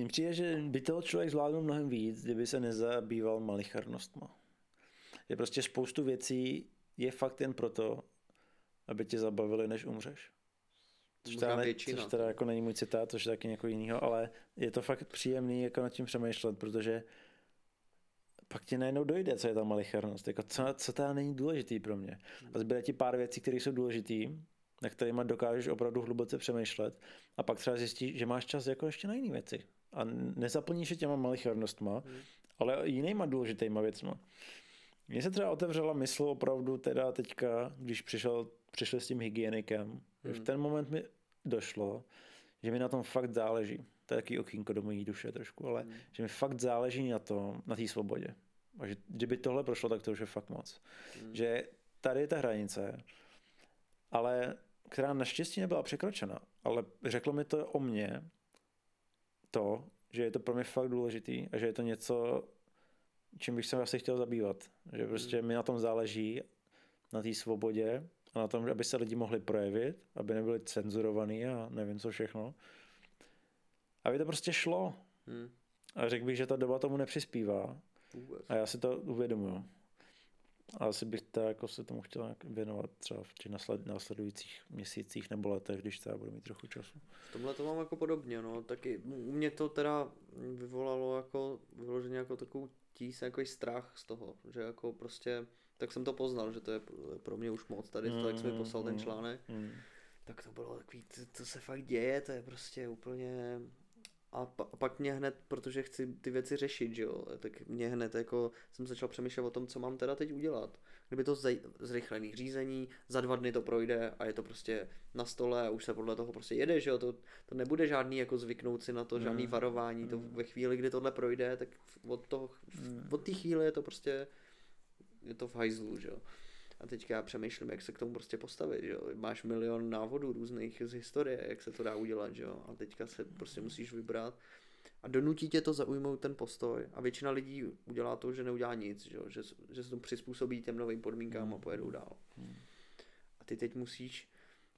Mně přijde, že by toho člověk zvládl mnohem víc, kdyby se nezabýval malicharnostma. Je prostě spoustu věcí je fakt jen proto, aby tě zabavili, než umřeš. Což teda, ne, což teda jako není můj citát, což je taky něco jiného, ale je to fakt příjemný jako nad tím přemýšlet, protože pak ti najednou dojde, co je ta malicharnost. Jako co, co teda není důležitý pro mě. A zbyde ti pár věcí, které jsou důležité, na kterými dokážeš opravdu hluboce přemýšlet a pak třeba zjistíš, že máš čas jako ještě na jiné věci. A nezaplníš je těma malicharnostma, hmm. ale jinýma důležitýma věcma. Mně se třeba otevřela mysl opravdu teda teďka, když přišel, přišel s tím hygienikem, hmm. v ten moment mi došlo, že mi na tom fakt záleží. To je taky okýnko do mojí duše trošku, ale hmm. že mi fakt záleží na tom, na té svobodě. A že kdyby tohle prošlo, tak to už je fakt moc. Hmm. Že tady je ta hranice, ale která naštěstí nebyla překročena, ale řeklo mi to o mně to, že je to pro mě fakt důležitý a že je to něco, čím bych se asi chtěl zabývat. Že prostě hmm. mi na tom záleží, na té svobodě a na tom, aby se lidi mohli projevit, aby nebyli cenzurovaní a nevím co všechno. Aby to prostě šlo. Hmm. A řekl bych, že ta doba tomu nepřispívá. Vůbec. A já si to uvědomuji. A asi bych to jako se tomu chtěl věnovat třeba v těch následujících měsících nebo letech, když třeba budu mít trochu času. V tomhle to mám jako podobně, no, taky u mě to teda vyvolalo jako vyloženě jako takovou tíse, jako strach z toho, že jako prostě, tak jsem to poznal, že to je pro mě už moc tady, mm, to, jak jsem mi poslal mm, ten článek, mm. tak to bylo takový, to, to se fakt děje, to je prostě úplně a, pa, a pak mě hned, protože chci ty věci řešit, že jo, tak mě hned jako jsem začal přemýšlet o tom, co mám teda teď udělat. Kdyby to zrychlený řízení, za dva dny to projde a je to prostě na stole a už se podle toho prostě jede, že jo, to, to nebude žádný jako zvyknout si na to, žádný mm. varování, to ve chvíli, kdy tohle projde, tak od, toho, mm. od té chvíle je to prostě, je to v hajzlu, že jo. A teďka já přemýšlím, jak se k tomu prostě postavit, že jo. Máš milion návodů různých z historie, jak se to dá udělat, že jo. A teďka se prostě musíš vybrat a donutí tě to zaujmout ten postoj. A většina lidí udělá to, že neudělá nic, že, jo? že, že se to přizpůsobí těm novým podmínkám a hmm. pojedou dál. Hmm. A ty teď musíš,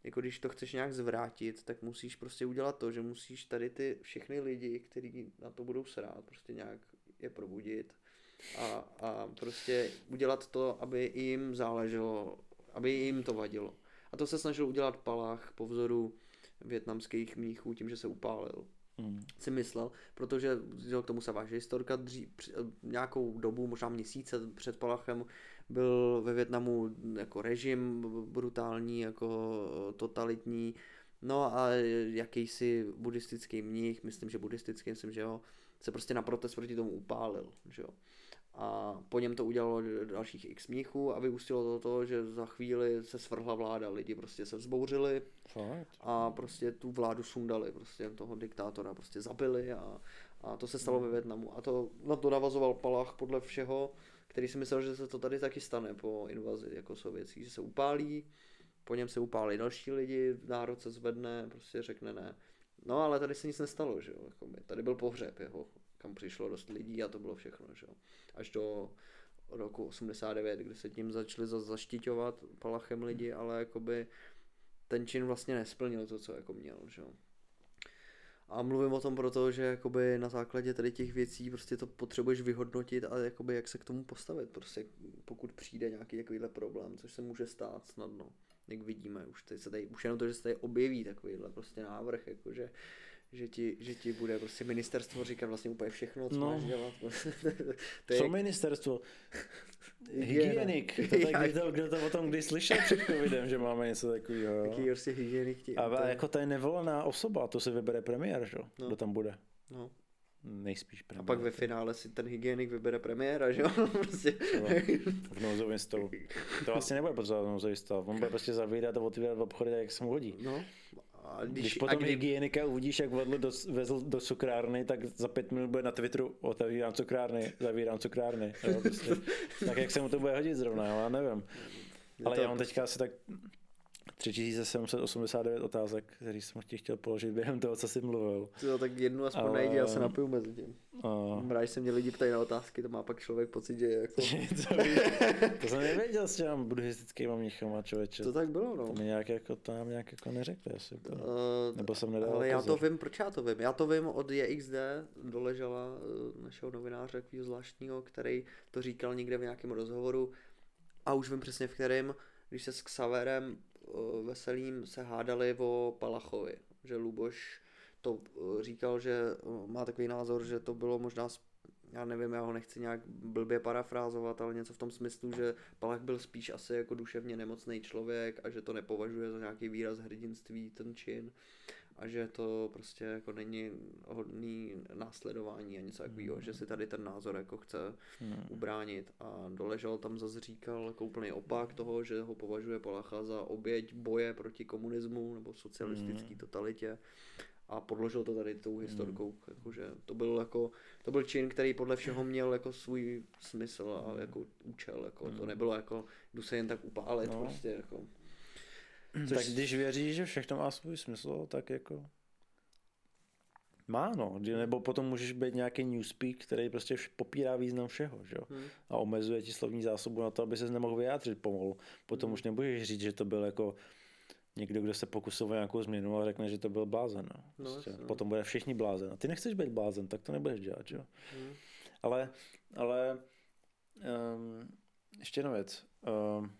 jako když to chceš nějak zvrátit, tak musíš prostě udělat to, že musíš tady ty všechny lidi, kteří na to budou srát, prostě nějak je probudit a, a prostě udělat to, aby jim záleželo, aby jim to vadilo. A to se snažil udělat Palach po vzoru větnamských mníchů tím, že se upálil. Hmm. Si myslel, protože k tomu se váže historka dří, nějakou dobu, možná měsíce před Palachem byl ve Větnamu jako režim brutální, jako totalitní, no a jakýsi buddhistický mních, myslím, že buddhistický, myslím, že jo, se prostě na protest proti tomu upálil, že jo. A po něm to udělalo dalších x mnichů a vyústilo to to, že za chvíli se svrhla vláda, lidi prostě se vzbouřili a prostě tu vládu sundali, prostě toho diktátora prostě zabili a, a to se stalo ve Větnamu a to na to navazoval Palach podle všeho, který si myslel, že se to tady taky stane po invazi jako sovětský, že se upálí, po něm se upálí další lidi, národ se zvedne, prostě řekne ne. No ale tady se nic nestalo, že jo, jako tady byl pohřeb jeho, kam přišlo dost lidí a to bylo všechno, že jo. Až do roku 89, kdy se tím začali zaštiťovat palachem lidi, ale jakoby ten čin vlastně nesplnil to, co jako měl, že jo. A mluvím o tom proto, že jakoby na základě tady těch věcí prostě to potřebuješ vyhodnotit a jakoby jak se k tomu postavit, prostě pokud přijde nějaký takovýhle problém, což se může stát snadno, jak vidíme, už, tady se tady, už jenom to, že se tady objeví takovýhle prostě návrh, jakože že ti, že ti bude prostě ministerstvo říkat vlastně úplně všechno, co no. máš dělat. to je... Co ministerstvo? Hygienik. To tak, kdo, kdo to o tom kdy slyšel před covidem, že máme něco takového. Jaký prostě hygienik ti. A to... jako ta je nevolená osoba, to se vybere premiér, že? No. Kdo tam bude. No. Nejspíš premiér. A pak ve finále si ten hygienik vybere premiéra, že jo? prostě. v nouzovém stavu. To vlastně nebude potřebovat nouzový stav. On bude prostě zavírat a otvírat obchody, jak se mu hodí. No, a když, když potom a kdy... hygienika uvidíš, jak vedl do, vezl do cukrárny, tak za pět minut bude na Twitteru otevírám cukrárny, zavírám cukrárny. Jo, prostě. tak jak se mu to bude hodit zrovna, já nevím. Ale to... já mám teďka asi tak 3789 otázek, který jsem ti chtěl položit během toho, co jsi mluvil. To tak jednu aspoň Ale... najdi, já se napiju mezi tím. Uh... Rád se mě lidi ptají na otázky, to má pak člověk pocit, že jako... to jsem nevěděl s těm buddhistickými mnichama, člověče. To tak bylo, no. To mi nějak jako, to nám nějak jako neřekli asi. Uh, Nebo jsem nedal Ale pozor. já to vím, proč já to vím? Já to vím od JXD, doležela eh, našeho novináře, takového zvláštního, který to říkal někde v nějakém rozhovoru a už vím přesně v kterém, když se s Xaverem Veselým se hádali o Palachovi, že Luboš to eh, říkal, že eh, má takový názor, že to bylo možná já nevím, já ho nechci nějak blbě parafrázovat, ale něco v tom smyslu, že Palach byl spíš asi jako duševně nemocný člověk a že to nepovažuje za nějaký výraz hrdinství ten čin a že to prostě jako není hodný následování a něco takového, mm. že si tady ten názor jako chce mm. ubránit a doležel tam zase říkal jako úplný opak toho, že ho považuje Palacha za oběť boje proti komunismu nebo socialistické mm. totalitě a podložil to tady tou historkou, mm. jakože to byl jako, to byl čin, který podle všeho měl jako svůj smysl a jako účel, jako mm. to nebylo jako, jdu se jen tak upálit no. prostě jako. Což... Tak když věříš, že všechno má svůj smysl, tak jako má, no. Nebo potom můžeš být nějaký newspeak, který prostě popírá význam všeho, že jo? Hmm. A omezuje ti slovní zásobu na to, aby se nemohl vyjádřit pomalu. Potom hmm. už nebudeš říct, že to byl jako někdo, kdo se pokusil o nějakou změnu a řekne, že to byl blázen. No. No, prostě. no. Potom bude všichni blázen. A ty nechceš být blázen, tak to nebudeš dělat, že jo? Hmm. Ale, ale um, ještě jedna věc. Um,